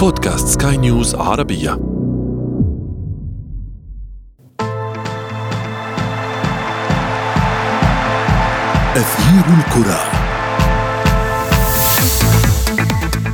بودكاست سكاي نيوز عربية. أثير الكرة.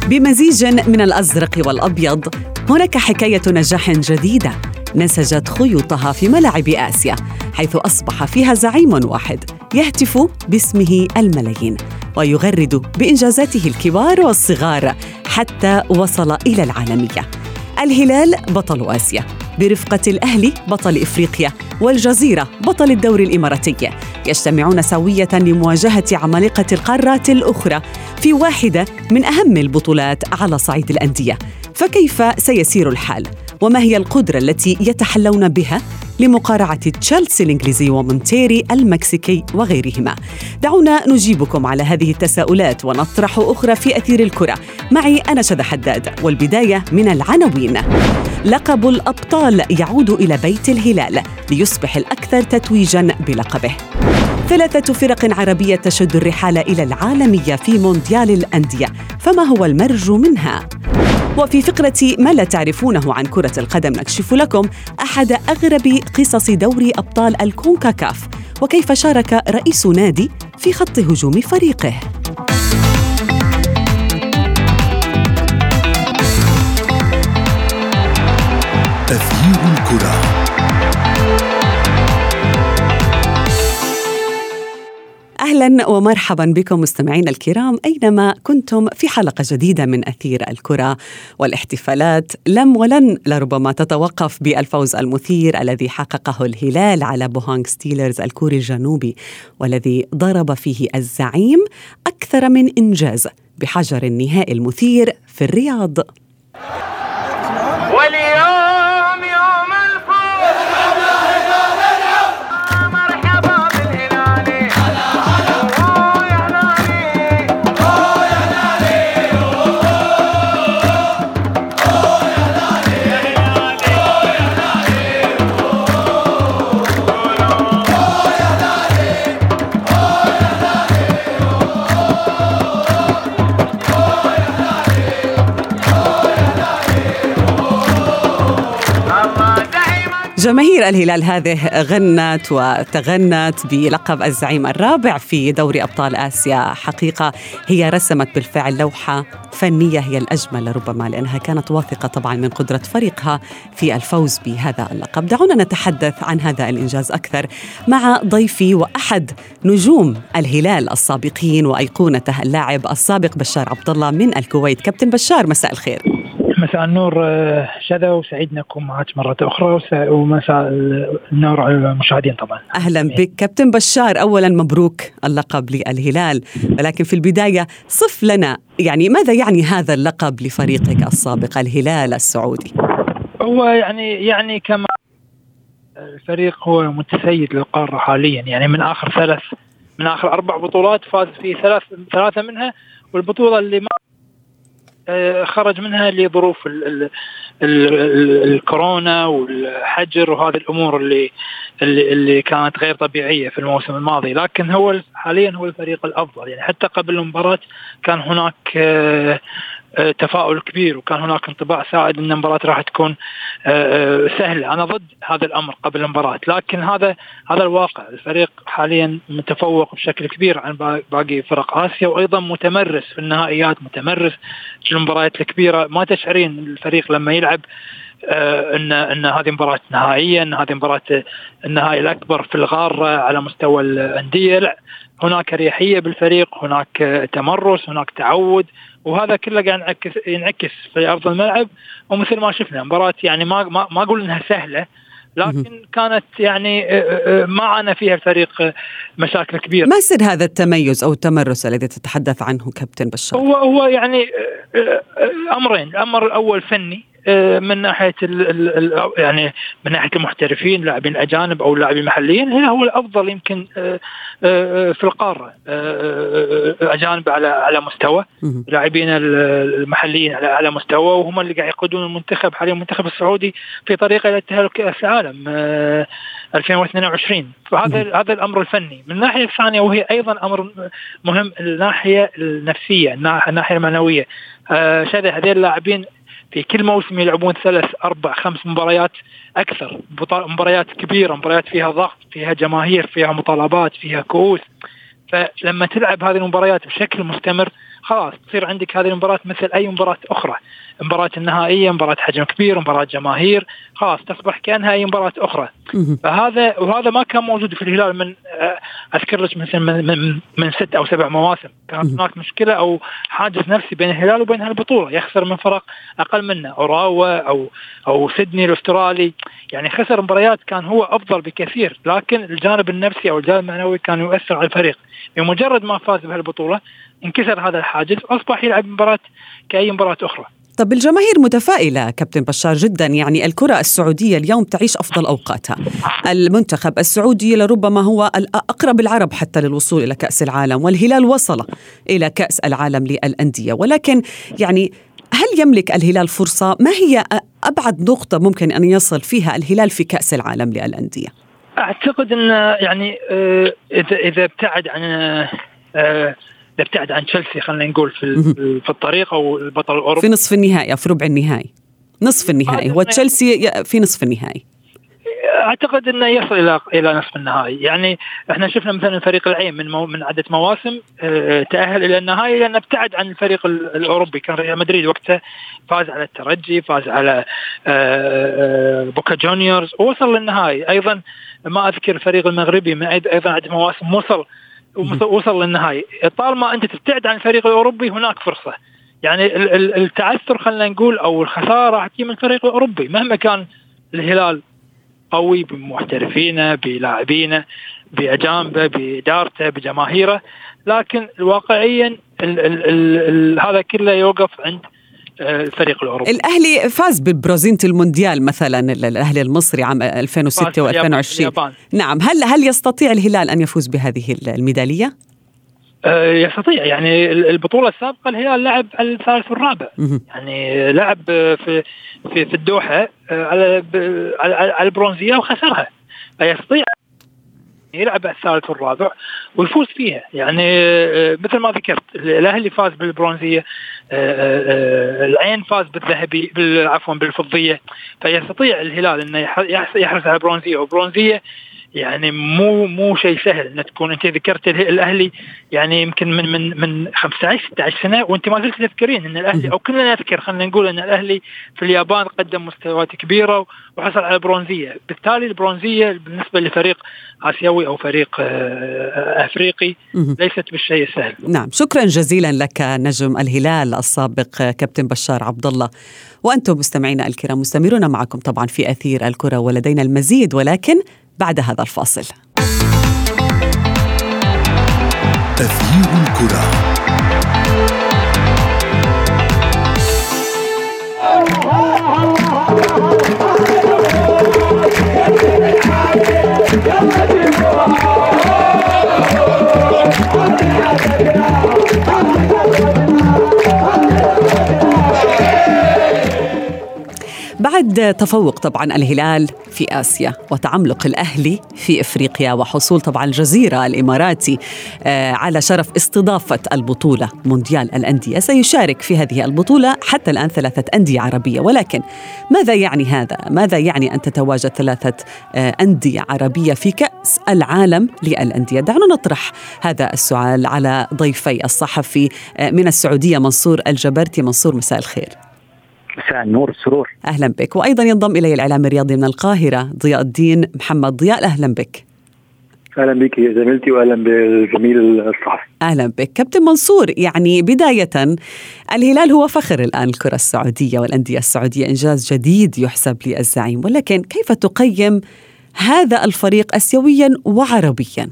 بمزيج من الأزرق والأبيض هناك حكاية نجاح جديدة نسجت خيوطها في ملاعب آسيا حيث أصبح فيها زعيم واحد يهتف باسمه الملايين ويغرد بإنجازاته الكبار والصغار. حتى وصل إلى العالمية. الهلال بطل آسيا. برفقة الأهلي بطل إفريقيا. والجزيرة بطل الدوري الإماراتي. يجتمعون سوية لمواجهة عمالقة القارات الأخرى في واحدة من أهم البطولات على صعيد الأندية. فكيف سيسير الحال؟ وما هي القدرة التي يتحلون بها لمقارعة تشيلسي الإنجليزي ومونتيري المكسيكي وغيرهما. دعونا نجيبكم على هذه التساؤلات ونطرح أخرى في أثير الكرة. معي أنا شذى حداد والبداية من العناوين. لقب الأبطال يعود إلى بيت الهلال ليصبح الأكثر تتويجا بلقبه. ثلاثة فرق عربية تشد الرحال إلى العالمية في مونديال الأندية فما هو المرجو منها؟ وفي فقرة ما لا تعرفونه عن كرة القدم نكشف لكم أحد أغرب قصص دوري أبطال الكونكاكاف وكيف شارك رئيس نادي في خط هجوم فريقه أهلا ومرحبا بكم مستمعينا الكرام أينما كنتم في حلقة جديدة من أثير الكرة والاحتفالات. لم ولن لربما تتوقف بالفوز المثير الذي حققه الهلال على بوهانغ ستيلرز الكوري الجنوبي والذي ضرب فيه الزعيم أكثر من إنجاز بحجر النهائي المثير في الرياض. واليوم جماهير الهلال هذه غنت وتغنت بلقب الزعيم الرابع في دوري أبطال آسيا، حقيقة هي رسمت بالفعل لوحة فنية هي الأجمل ربما لأنها كانت واثقة طبعا من قدرة فريقها في الفوز بهذا اللقب. دعونا نتحدث عن هذا الإنجاز أكثر مع ضيفي وأحد نجوم الهلال السابقين وأيقونته اللاعب السابق بشار عبد الله من الكويت. كابتن بشار مساء الخير. مساء النور آه، شذا وسعيد نكون معك مرة أخرى ومساء النور على المشاهدين طبعا. أهلا بك. كابتن بشار اولا مبروك اللقب للهلال. ولكن في البداية صف لنا يعني ماذا يعني هذا اللقب لفريقك السابق الهلال السعودي؟ هو يعني يعني كما الفريق هو متسيد للقارة حاليا. يعني من آخر ثلاث من آخر أربع بطولات فاز في ثلاث ثلاثة منها والبطولة اللي ما خرج منها لظروف ال ال ال ال الكورونا والحجر وهذه الأمور اللي اللي, اللي كانت غير طبيعية في الموسم الماضي لكن هو ال- حاليا هو الفريق الأفضل. يعني حتى قبل المباراة كان هناك آه، آه، تفاؤل كبير وكان هناك انطباع سائد إن المباراة راح تكون آه، سهلة. أنا ضد هذا الأمر قبل المباراة لكن هذا هذا الواقع. الفريق حاليا متفوق بشكل كبير عن با- باقي فرق آسيا وأيضا متمرس في النهائيات متمرس في المباريات الكبيرة. ما تشعرين الفريق لما يلعب ان إن هذه مباراة نهائية إن هذه مباراة النهائي الأكبر في الغاره على مستوى الأندية. لا هناك أريحية بالفريق هناك آه، تمرس هناك تعود وهذا كله قاعد ينعكس ينعكس في أرض الملعب. ومثل ما شفنا مباراة يعني ما ما, أقول إنها سهلة لكن كانت يعني آه، آه، ما عانى فيها الفريق آه، مشاكل كبيرة. ما سر هذا التميز أو التمرس الذي تتحدث عنه كابتن بشار؟ هو هو يعني آه، آه، أمرين. الأمر الأول فني آه، من ناحية ال ال ال يعني من ناحية المحترفين لاعبين الأجانب أو اللاعبين المحليين هنا هو الأفضل يمكن آه، آه، في القارة آه، آه، أجانب على على مستوى. لاعبين ال- المحليين على على مستوى وهم اللي قاعد يقودون المنتخب حاليا المنتخب السعودي في طريقة إلى التاهل كأس العالم آه، 2022 فهذا هذا الأمر الفني. من الناحية الثانية وهي أيضا أمر مهم الناحية النفسية النا- الناحية المعنوية. آه، شذا هذول اللاعبين في كل موسم يلعبون ثلاث أربع خمس مباريات أكثر. مباريات كبيرة مباريات فيها ضغط فيها جماهير فيها مطالبات فيها كؤوس. فلما تلعب هذه المباريات بشكل مستمر خلاص تصير عندك هذه المباراة مثل أي مباراة أخرى. مباراة النهائية مباراة حجم كبير مباراة جماهير. خلاص تصبح كأنها أي مباراة أخرى. مهم. فهذا وهذا ما كان موجود في الهلال من آه، أذكر لك مثلا من, من, من ست أو سبع مواسم. كانت. هناك مشكلة أو حاجز نفسي بين الهلال وبين هالبطولة. يخسر من فرق أقل منه. أوراوا أو أو سيدني الأسترالي. يعني خسر مباريات كان هو أفضل بكثير. لكن الجانب النفسي أو الجانب المعنوي كان يؤثر على الفريق. بمجرد ما فاز بهالبطولة انكسر هذا الحاجز واصبح يلعب مباراة كأي مباراة أخرى طب الجماهير متفائلة كابتن بشار جدا يعني الكرة السعودية اليوم تعيش أفضل أوقاتها المنتخب السعودي لربما هو أقرب العرب حتى للوصول إلى كأس العالم والهلال وصل إلى كأس العالم للأندية ولكن يعني هل يملك الهلال فرصة؟ ما هي أبعد نقطة ممكن أن يصل فيها الهلال في كأس العالم للأندية؟ أعتقد إن يعني آه، اذا إذا ابتعد عن اذا ابتعد عن تشيلسي خلينا نقول في في الطريق أو البطل في الاوروبي نصف النهائي أو في ربع النهائي. نصف النهائي. هو تشيلسي في نصف النهائي. أعتقد إنه يصل إلى إلى نصف النهائي. يعني إحنا شفنا مثلا فريق العين من مو من عدة مواسم آه، تأهل إلى النهائي لأنه ابتعد عن الفريق ال- الأوروبي. كان ريال مدريد وقتها فاز على الترجي فاز على آه، آه، بوكا جونيورز ووصل للنهائي. أيضا ما أذكر الفريق المغربي من أيضا عدة مواسم وصل وصل- للنهائي. طالما أنت تبتعد عن الفريق الأوروبي هناك فرصة. يعني ال- ال- التعثر خلينا نقول أو الخسارة راح تجي من الفريق الأوروبي مهما كان الهلال قوي بمحترفينه بلاعبينه بأجانبه بإدارته بجماهيره. لكن واقعيا هذا كله يوقف عند الفريق الأوروبي الأهلي فاز ببروزينة المونديال مثلا ال- الأهلي المصري عام فاز 2006 في اليابان- و2020 اليابان. نعم هل هل يستطيع الهلال أن يفوز بهذه الميدالية؟ آه، يستطيع يعني ال- البطولة السابقة الهلال لعب على الثالث والرابع. يعني لعب في في في الدوحة آه، على على البرونزية وخسرها فيستطيع يلعب الثالث والرابع ويفوز فيها. يعني آه، مثل ما ذكرت الأهلي فاز بالبرونزية آه، آه، العين فاز بالذهبي بال- عفوا بالفضية. فيستطيع الهلال إنه يح- يحرص يحرص على البرونزيه والبرونزيه يعني مو مو شيء سهل ان تكون أنت ذكرت الأهلي يعني يمكن من من من 15 16 سنة وأنت ما زلت تذكرين إن الأهلي أو كلنا نذكر خلينا نقول إن الأهلي في اليابان قدم مستويات كبيرة وحصل على برونزية، بالتالي البرونزية بالنسبة لفريق آسيوي أو فريق آه، أفريقي. ليست بالشيء السهل. نعم شكرا جزيلا لك نجم الهلال السابق كابتن بشار عبد الله وأنتم مستمعينا الكرام مستمرون معكم طبعا في أثير الكرة ولدينا المزيد ولكن بعد هذا الفاصل. أثير الكرة. بعد تفوق طبعا الهلال في آسيا وتعملق الأهلي في إفريقيا وحصول طبعا الجزيرة الإماراتي آه، على شرف استضافة البطولة مونديال الأندية سيشارك في هذه البطولة حتى الآن ثلاثة أندية عربية ولكن ماذا يعني هذا؟ ماذا يعني أن تتواجد ثلاثة آه، أندية عربية في كأس العالم للأندية؟ دعونا نطرح هذا السؤال على ضيفي الصحفي آه، من السعودية منصور الجبرتي منصور مساء الخير. مساء النور والسرور أهلا بك. وأيضا ينضم إلي الإعلام الرياضي من القاهرة ضياء الدين محمد ضياء أهلا بك. أهلا بك يا زميلتي واهلا بالزميل الصحفي. أهلا بك. كابتن منصور يعني بداية الهلال هو فخر الآن الكرة السعودية والأندية السعودية. إنجاز جديد يحسب للزعيم. ولكن كيف تقيم هذا الفريق اسيويا وعربيا؟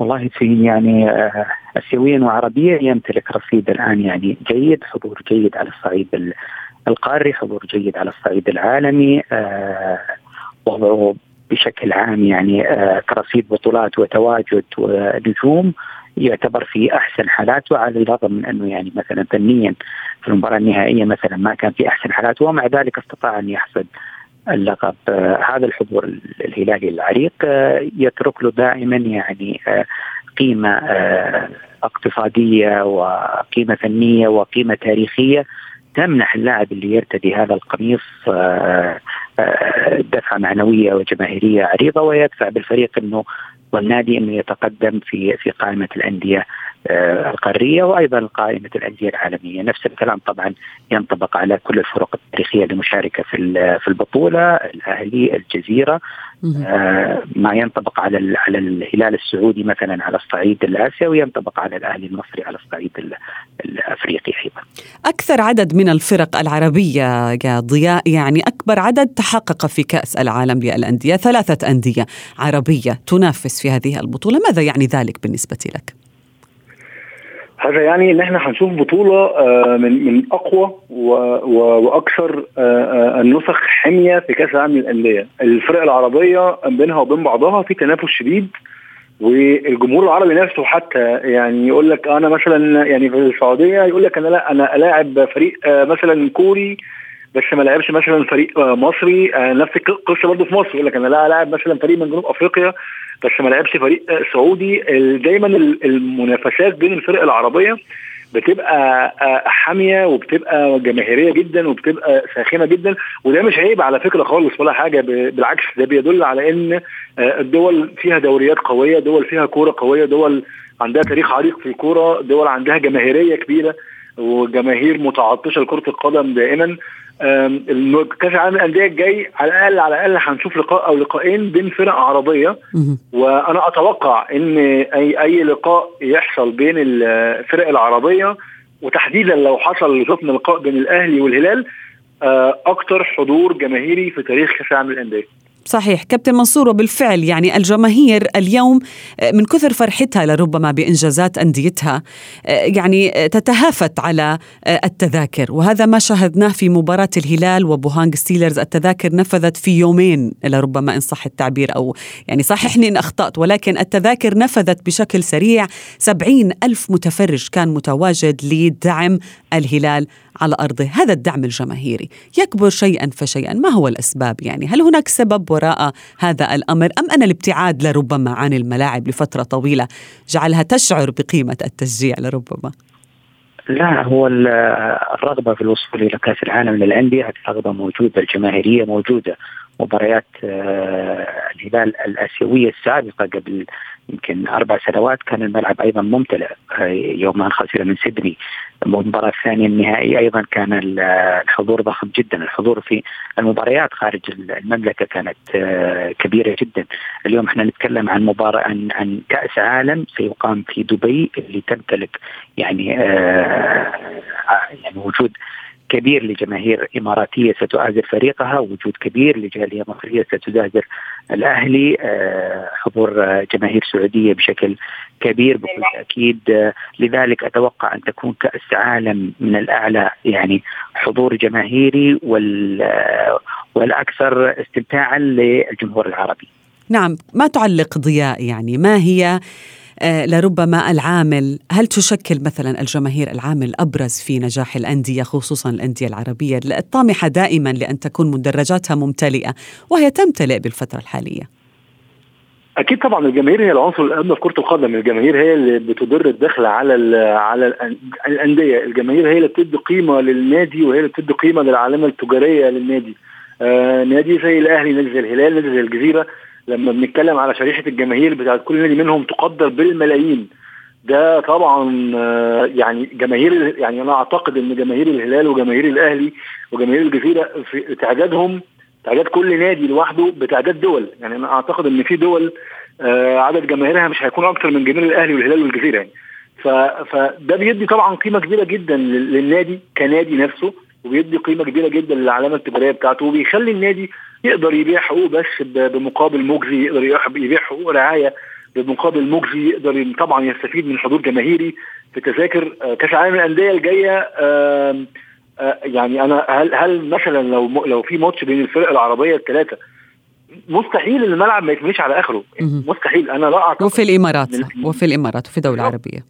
والله في يعني آه، اسيويا وعربيا يمتلك رصيد الآن يعني جيد حضور جيد على الصعيد ال- القاري حضور جيد على الصعيد العالمي آه، وضعه بشكل عام يعني آه، كرصيد بطولات وتواجد ونجوم يعتبر في أحسن حالاته على الرغم من أنه يعني مثلا فنيا في المباراة النهائية مثلا ما كان في أحسن حالاته ومع ذلك استطاع أن يحصد اللقب. آه، هذا الحضور ال- الهلالي العريق آه، يترك له دائما يعني آه، قيمة اقتصادية وقيمة فنية وقيمة تاريخية. تمنح اللاعب اللي يرتدي هذا القميص دفعة معنوية وجماهيرية عريضة ويدفع بالفريق إنه والنادي إنه يتقدم في في قائمة الأندية آه، القارية وأيضا قائمة الأندية العالمية، نفس الكلام طبعا ينطبق على كل الفرق التاريخية المشاركة في في البطولة، الأهلي، الجزيرة، مهم. آه، ما ينطبق على على الهلال السعودي مثلا على الصعيد الآسيوي وينطبق على الأهلي المصري على الصعيد ال- الأفريقي أيضا. أكثر عدد من الفرق العربية يا ضياء يعني أكبر عدد تحقق في كأس العالم للأندية ثلاثة أندية عربية تنافس في هذه البطولة ماذا يعني ذلك بالنسبة لك؟ هذا يعني إن إحنا هنشوف بطولة آه، من من أقوى وأكثر آه، آه، النسخ حمية في كأس العالم للأندية، الفرق العربية بينها وبين بعضها في تنافس شديد والجمهور العربي نفسه حتى يعني يقول لك أنا مثلا يعني في السعودية يقول لك أنا لا أنا الاعب فريق مثلا كوري بس ما لعبش مثلا فريق مصري نفس القصة برضه في مصر يقول لك أنا لا لاعب مثلا فريق من جنوب أفريقيا بس ما لعبش فريق سعودي. دايما ال- المنافسات بين الفرق العربية بتبقى آه، حامية وبتبقى جماهيرية جدا وبتبقى ساخنة جدا وده مش عيب على فكرة خالص ولا حاجة. بالعكس ده بيدل على إن آه، الدول فيها دوريات قوية دول فيها كورة قوية دول عندها تاريخ عريق في الكورة دول عندها جماهيرية كبيرة. وجماهير متعطشه لكرة القدم دائما. كأس العالم للأندية الجاي على الأقل على الأقل هنشوف لقاء أو لقاءين بين فرق عربية. وأنا أتوقع إن أي أي لقاء يحصل بين الفرق العربية وتحديدا لو حصل شفنا لقاء بين الأهلي والهلال آه، أكتر حضور جماهيري في تاريخ كأس العالم للأندية. صحيح. كابتن منصور وبالفعل يعني الجماهير اليوم آه، من كثر فرحتها لربما بإنجازات أنديتها آه، يعني آه، تتهافت على التذاكر. وهذا ما شاهدناه في مباراة الهلال وبوهانج ستيلرز. التذاكر نفذت في يومين لربما إن صح التعبير أو يعني صححني إن أخطأت. ولكن التذاكر نفذت بشكل سريع. سبعين ألف متفرج كان متواجد لدعم الهلال على أرضه. هذا الدعم الجماهيري. يكبر شيئا فشيئا. ما هو الأسباب يعني؟ هل هناك سبب وراء هذا الأمر أم أن الابتعاد لربما عن الملاعب لفترة طويلة جعلها تشعر بقيمة التشجيع لربما؟ لا هو ال- الرغبة في الوصول إلى كأس العالم للأندية الرغبة موجودة الجماهيرية موجودة. مباريات آه، الهلال الآسيوية السابقة قبل يمكن أربع سنوات كان الملعب أيضا ممتلئ آه، يوم ان خسر من سيدني. المباراة الثانية النهائي أيضا كان ال- الحضور ضخم جدا. الحضور في المباريات خارج المملكة كانت آه، كبيرة جدا. اليوم إحنا نتكلم عن مباراة عن عن كأس عالم سيقام في دبي اللي تمتلك يعني آه يعني وجود كبير لجماهير اماراتيه ستؤازر فريقها، وجود كبير لجاليه مصريه ستؤازر الأهلي، آه حضور آه جماهير سعودية بشكل كبير بكل تأكيد، آه لذلك أتوقع أن تكون كأس عالم من الأعلى يعني حضور جماهيري وال والأكثر استمتاعا للجمهور العربي. نعم ما تعلق ضياء يعني ما هي لربما العامل. هل تشكل مثلا الجماهير العامل الأبرز في نجاح الأندية خصوصا الأندية العربية الطامحة دائما لأن تكون مدرجاتها ممتلئة وهي تمتلئ بالفترة الحالية؟ أكيد طبعا الجماهير هي العنصر الاهم في كرة القدم. الجماهير هي اللي بتدر الدخل على ال على الأن- الأندية. الجماهير هي اللي بتدي قيمة للنادي وهي اللي بتدي قيمة للعلامه التجارية للنادي. آه نادي زي الأهلي نادي زي الهلال نادي زي الجزيرة. لما بنتكلم على شريحة الجماهير بتاعت كل نادي منهم تقدر بالملايين. ده طبعا آه، يعني جماهير يعني أنا أعتقد إن جماهير الهلال وجماهير الأهلي وجماهير الجزيرة في تعدادهم تعداد كل نادي لوحده بتعداد دول. يعني أنا أعتقد إن في دول آه، عدد جماهيرها مش هيكون أكتر من جماهير الأهلي والهلال والجزيرة يعني. فده بيدي طبعا قيمة كبيرة جدا لل- للنادي كنادي نفسه. وبيدي قيمة كبيرة جدا للعلامة التجارية بتاعته وبيخلي النادي يقدر يبيع حقوق بس بمقابل مجزي يقدر يبيع حقوق رعاية بمقابل مجزي يقدر طبعا يستفيد من حضور جماهيري في تذاكر آه، كأس العالم للأندية الجاية آه، يعني أنا هل هل مثلا لو لو في ماتش بين الفرق العربية الثلاثة مستحيل الملعب ما يكملش على آخره مهم. مستحيل. أنا لا أعتقد وفي الإمارات من- وفي الإمارات وفي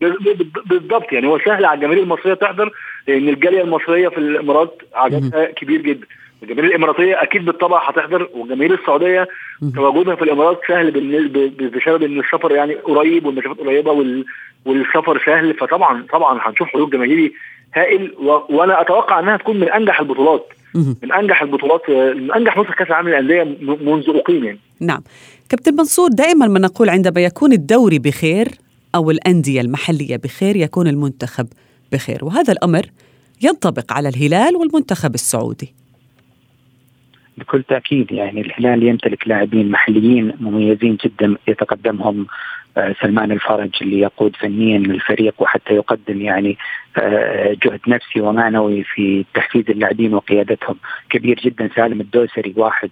ب- ب- بالضبط يعني هو سهل على الجماهير المصرية تحضر لأن الجالية المصرية في الإمارات عددها كبير جدا. الجماهير الإماراتية أكيد بالطبع هتحضر والجماهير السعودية. تواجدها في الإمارات سهل بسبب إن السفر يعني قريب والمسافات قريبة وال والسفر سهل. فطبعا طبعا هنشوف حضور جماهيري هائل و... وأنا أتوقع إنها تكون من أنجح البطولات. من أنجح البطولات من أنجح نسخ كأس العالم للأندية منذ أقيم يعني. نعم. كابتن منصور دائما ما نقول عندما يكون الدوري بخير أو الأندية المحلية بخير يكون المنتخب بخير وهذا الأمر ينطبق على الهلال والمنتخب السعودي. بكل تأكيد يعني الهلال يمتلك لاعبين محليين مميزين جدا يتقدمهم آه، سلمان الفرج اللي يقود فنيا الفريق وحتى يقدم يعني آه، جهد نفسي ومعنوي في تحفيز اللاعبين وقيادتهم. كبير جدا سالم الدوسري واحد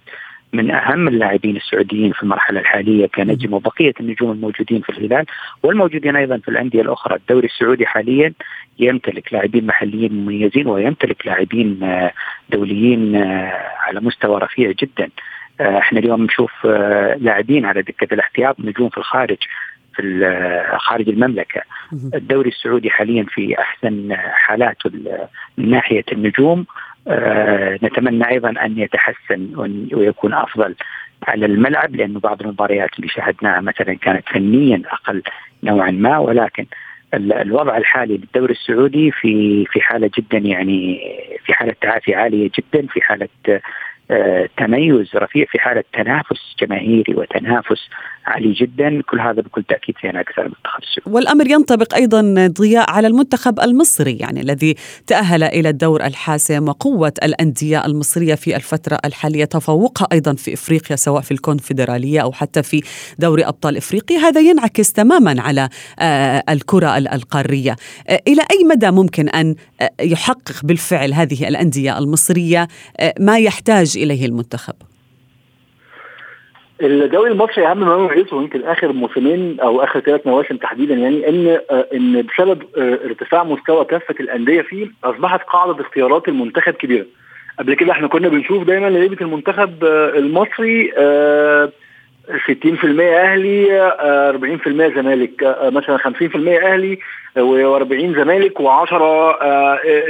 من أهم اللاعبين السعوديين في المرحلة الحالية كنجم وبقية النجوم الموجودين في الهلال والموجودين أيضا في الأندية الأخرى، الدوري السعودي حاليا يمتلك لاعبين محليين مميزين ويمتلك لاعبين آه، دوليين آه، على مستوى رفيع جدا. آه، إحنا اليوم نشوف لاعبين على دكة الاحتياط نجوم في الخارج في خارج المملكة. الدوري السعودي حاليا في أحسن حالاته ال- من ناحية النجوم نتمنى أيضا أن يتحسن ويكون أفضل على الملعب لأنه بعض المباريات اللي شاهدناها مثلا كانت فنيا أقل نوعا ما ولكن ال- الوضع الحالي للدوري السعودي في في حالة جدا يعني في حالة تعافي عالية جدا في حالة آه، تميز رفيع في حالة تنافس جماهيري وتنافس عالي جدا. كل هذا بكل تأكيد سينعكس على المنتخب السعودي والأمر ينطبق أيضا ضياء على المنتخب المصري يعني الذي تأهل إلى الدور الحاسم وقوة الأندية المصرية في الفترة الحالية تفوقها أيضا في إفريقيا سواء في الكونفدرالية أو حتى في دوري أبطال إفريقيا. هذا ينعكس تماما على آه، الكرة ال- القارية. آه، إلى أي مدى ممكن آه، يحقق بالفعل هذه الأندية المصرية آه، ما يحتاج إليه المنتخب الدوري المصري أهم ما يميزه يمكن آخر موسمين أو آخر ثلاث مواسم تحديدا يعني إن آه، إن بسبب آه، ارتفاع مستوى كافة الأندية فيه أصبحت قاعدة اختيارات المنتخب كبيرة. قبل كده إحنا كنا بنشوف دايما لعيبة المنتخب آه، المصري آه، 60% أهلي آه، 40% زمالك. آه، مثلا 50% أهلي و40 زمالك و10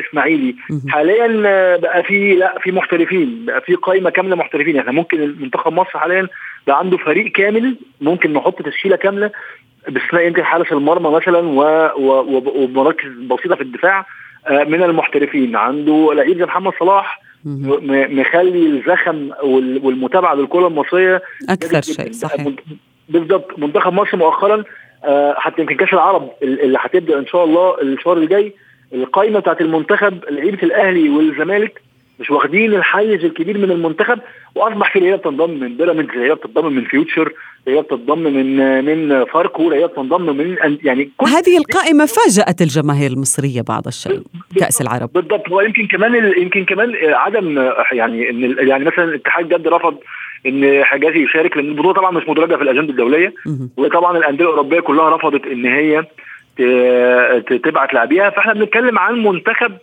إسماعيلي. حاليا آه، بقى في لا في محترفين بقى في قائمه كاملة محترفين. إحنا ممكن المنتخب مصر حاليا بقى عنده فريق كامل ممكن نحط تشكيلة كاملة. باستثناء يمكن حارس المرمى مثلا ومراكز بسيطة في الدفاع آه، من المحترفين. عنده لعيب زي محمد صلاح مخلي الزخم وال- والمتابعة للكرة المصرية جامد شيء. صحيح. بالضبط. منتخب مصر مؤخرا آه، حتى يمكن كأس العرب ال- اللي هتبدأ إن شاء الله الشهر الجاي القائمة بتاعت المنتخب لعيبة الأهلي والزمالك مش واخدين الحيز الكبير من المنتخب وأصبح في لعيبه بتنضم من بيراميدز لعيبه بتنضم من فيوتشر لعيبه بتنضم من من فاركو لعيبه بتنضم من يعني كل هذه القائمة فاجأت الجماهير المصرية بعض الشيء كأس العرب. بالضبط هو يمكن كمان يمكن كمان عدم يعني إن يعني مثلا اتحاد جد رفض إن حجازي يشارك لأن البطولة طبعا مش مدرجة في الأجندة الدولية. وطبعا الأندية الأوروبية كلها رفضت إن هي تبعت لاعبيها. فإحنا بنتكلم عن منتخب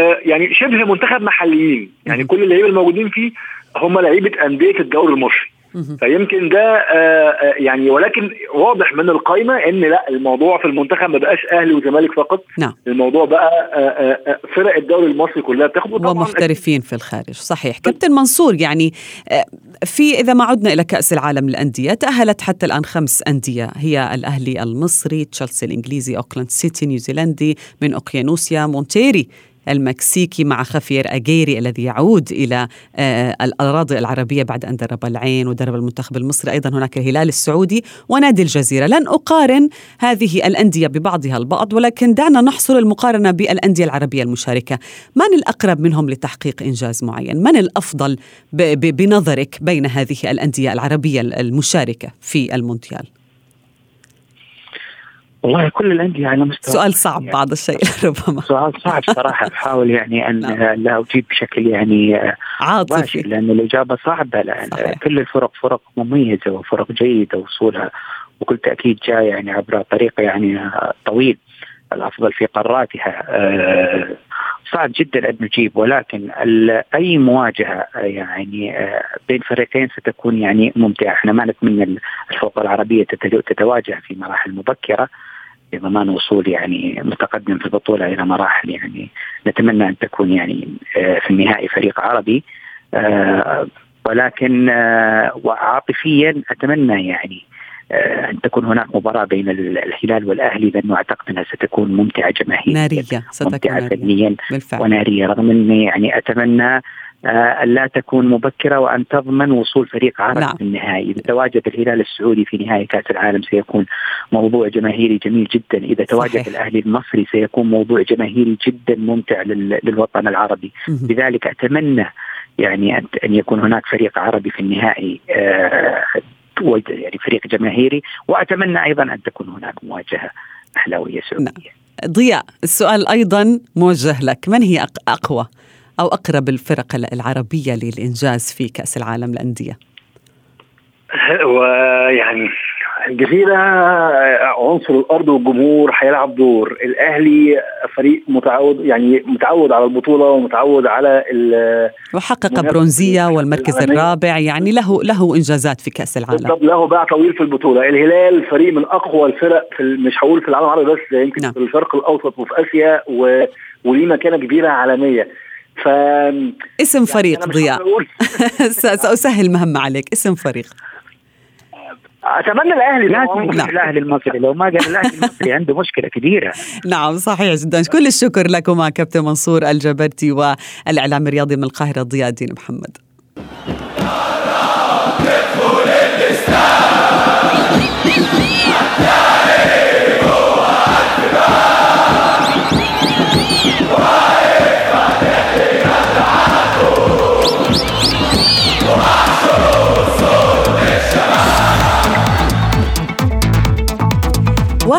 يعني شبه منتخب محليين. يعني. كل اللعيبة الموجودين فيه هم لعيبة أندية الدوري المصري. فيمكن ده آه، آه، يعني ولكن واضح من القائمه إن لا الموضوع في المنتخب ما بقاش أهلي وزمالك فقط. نعم. الموضوع بقى آه، آه، آه، فرق الدوري المصري كلها بتاخد ومحترفين في الخارج. صحيح. كابتن منصور يعني آه، في إذا ما عدنا إلى كأس العالم للأندية تأهلت حتى الآن خمس أندية. هي الأهلي المصري تشيلسي الإنجليزي أوكلاند سيتي نيوزيلندي من أوقيانوسيا مونتيري. المكسيكي مع خافير أجيري الذي يعود إلى آه، الأراضي العربية بعد أن درب العين ودرب المنتخب المصري. أيضا هناك الهلال السعودي ونادي الجزيرة. لن أقارن هذه الأندية ببعضها البعض ولكن دعنا نحصر المقارنة بالأندية العربية المشاركة. من الأقرب منهم لتحقيق إنجاز معين؟ من الأفضل بنظرك بين هذه الأندية العربية المشاركة في المونديال؟ والله كل الأندية على مستوى سؤال صعب بعض الشيء ربما. سؤال صعب صراحة. بحاول يعني أن نعم. لا أجيب بشكل يعني آه، عاطفي. لأن الإجابة صعبة لأن صحيح. كل الفرق فرق مميزة وفرق جيدة وصولها وكل تأكيد جاية يعني عبر طريق يعني آه، طويل الأفضل في قاراتها. آه، صعب جدا أن نجيب ولكن أي مواجهة يعني بين فريقين ستكون يعني ممتعة، إحنا ما نتمنى الفرق العربية تتواجه في مراحل مبكرة. لضمان وصول يعني متقدم في البطولة إلى مراحل يعني نتمنى أن تكون يعني آه، في النهائي فريق عربي. آه، ولكن آه، وعاطفيا أتمنى يعني أن تكون هناك مباراة بين الهلال والأهلي. لأنه اعتقد أنها ستكون ممتعة جماهيريا. نارية ستكون ممتعة. فنيا بالفعل. ونارية. رغم أني يعني أتمنى آه، أن لا تكون مبكرة وأن تضمن وصول فريق عربي نعم. في النهائي. إذا تواجد الهلال السعودي في نهائي كأس العالم سيكون موضوع جماهيري جميل جدا. إذا تواجد صحيح. الأهلي المصري سيكون موضوع جماهيري جدا ممتع لل- للوطن العربي. مهم. لذلك أتمنى يعني أن أن يكون هناك فريق عربي في النهائي آه، يعني فريق جماهيري. وأتمنى أيضا أن تكون هناك مواجهة أهلاوية سعودية. ضياء السؤال أيضا موجه لك. من هي أق- أو أقرب الفرق العربية للإنجاز في كأس العالم للأندية؟ ويعني الجزيرة عنصر الأرض والجمهور هيلعب دور. الأهلي فريق متعود يعني متعود على البطولة ومتعود على ال- وحقق في والمركز. الرابع يعني له له إنجازات في كأس العالم. بالضبط له باع طويل في البطولة. الهلال فريق من أقوى الفرق في مش هقول في العالم العربي بس يمكن نعم. في الشرق الأوسط وفي آسيا و... وليه مكانة كبيرة عالمية. ف اسم فريق أنا مش ضياء. سأسهل مهمة عليك. اسم فريق. أتمنى الأهلي لازم طبعاً. يكون الأهلي المصري. لو ما قال الأهلي المصري عنده مشكلة كبيرة. نعم صحيح جدا. كل الشكر لكما كابتن منصور الجبرتي والإعلام الرياضي من القاهرة ضياء الدين محمد.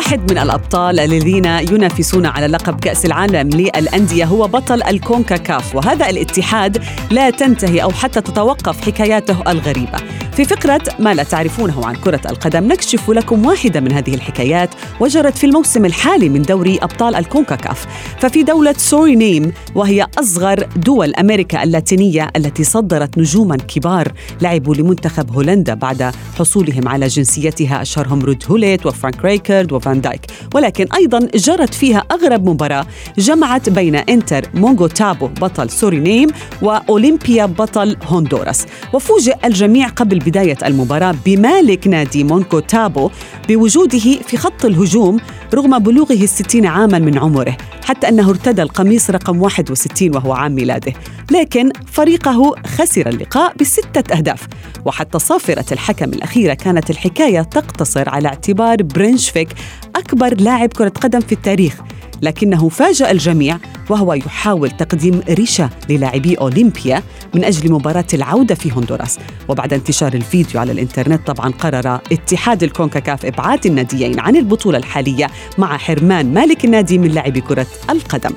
واحد من الأبطال الذين ينافسون على لقب كأس العالم للأندية هو بطل الكونكاكاف وهذا الاتحاد لا تنتهي أو حتى تتوقف حكاياته الغريبة. في فقرة ما لا تعرفونه عن كرة القدم نكشف لكم واحدة من هذه الحكايات وجرت في الموسم الحالي من دوري أبطال الكونكاكاف. ففي دولة سورينيم وهي أصغر دول أمريكا اللاتينية التي صدرت نجوما كبار لعبوا لمنتخب هولندا بعد حصولهم على جنسيتها أشهرهم رود هوليت وفرانك ريكارد وفان دايك. ولكن أيضا جرت فيها أغرب مباراة جمعت بين إنتر مونغو تابو بطل سورينيم وأولمبيا بطل هندوراس وفوجئ الجميع قبل بداية المباراة بمالك نادي مونكو تابو بوجوده في خط الهجوم رغم بلوغه الستين عاما من عمره حتى أنه ارتدى القميص رقم 61 وهو عام ميلاده. لكن فريقه خسر اللقاء بستة أهداف وحتى صافرة الحكم الأخيرة كانت الحكاية تقتصر على اعتبار برينشفيك أكبر لاعب كرة قدم في التاريخ. لكنه فاجأ الجميع وهو يحاول تقديم ريشة للاعبي أولمبيا من أجل مباراة العودة في هندوراس. وبعد انتشار الفيديو على الإنترنت طبعا قرر اتحاد الكونكاكاف إبعاد الناديين عن البطولة الحالية مع حرمان مالك النادي من لعب كرة القدم.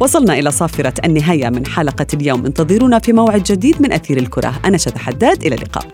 وصلنا إلى صافرة النهاية من حلقة اليوم. انتظرونا في موعد جديد من أثير الكرة. أنا شذى حداد إلى اللقاء.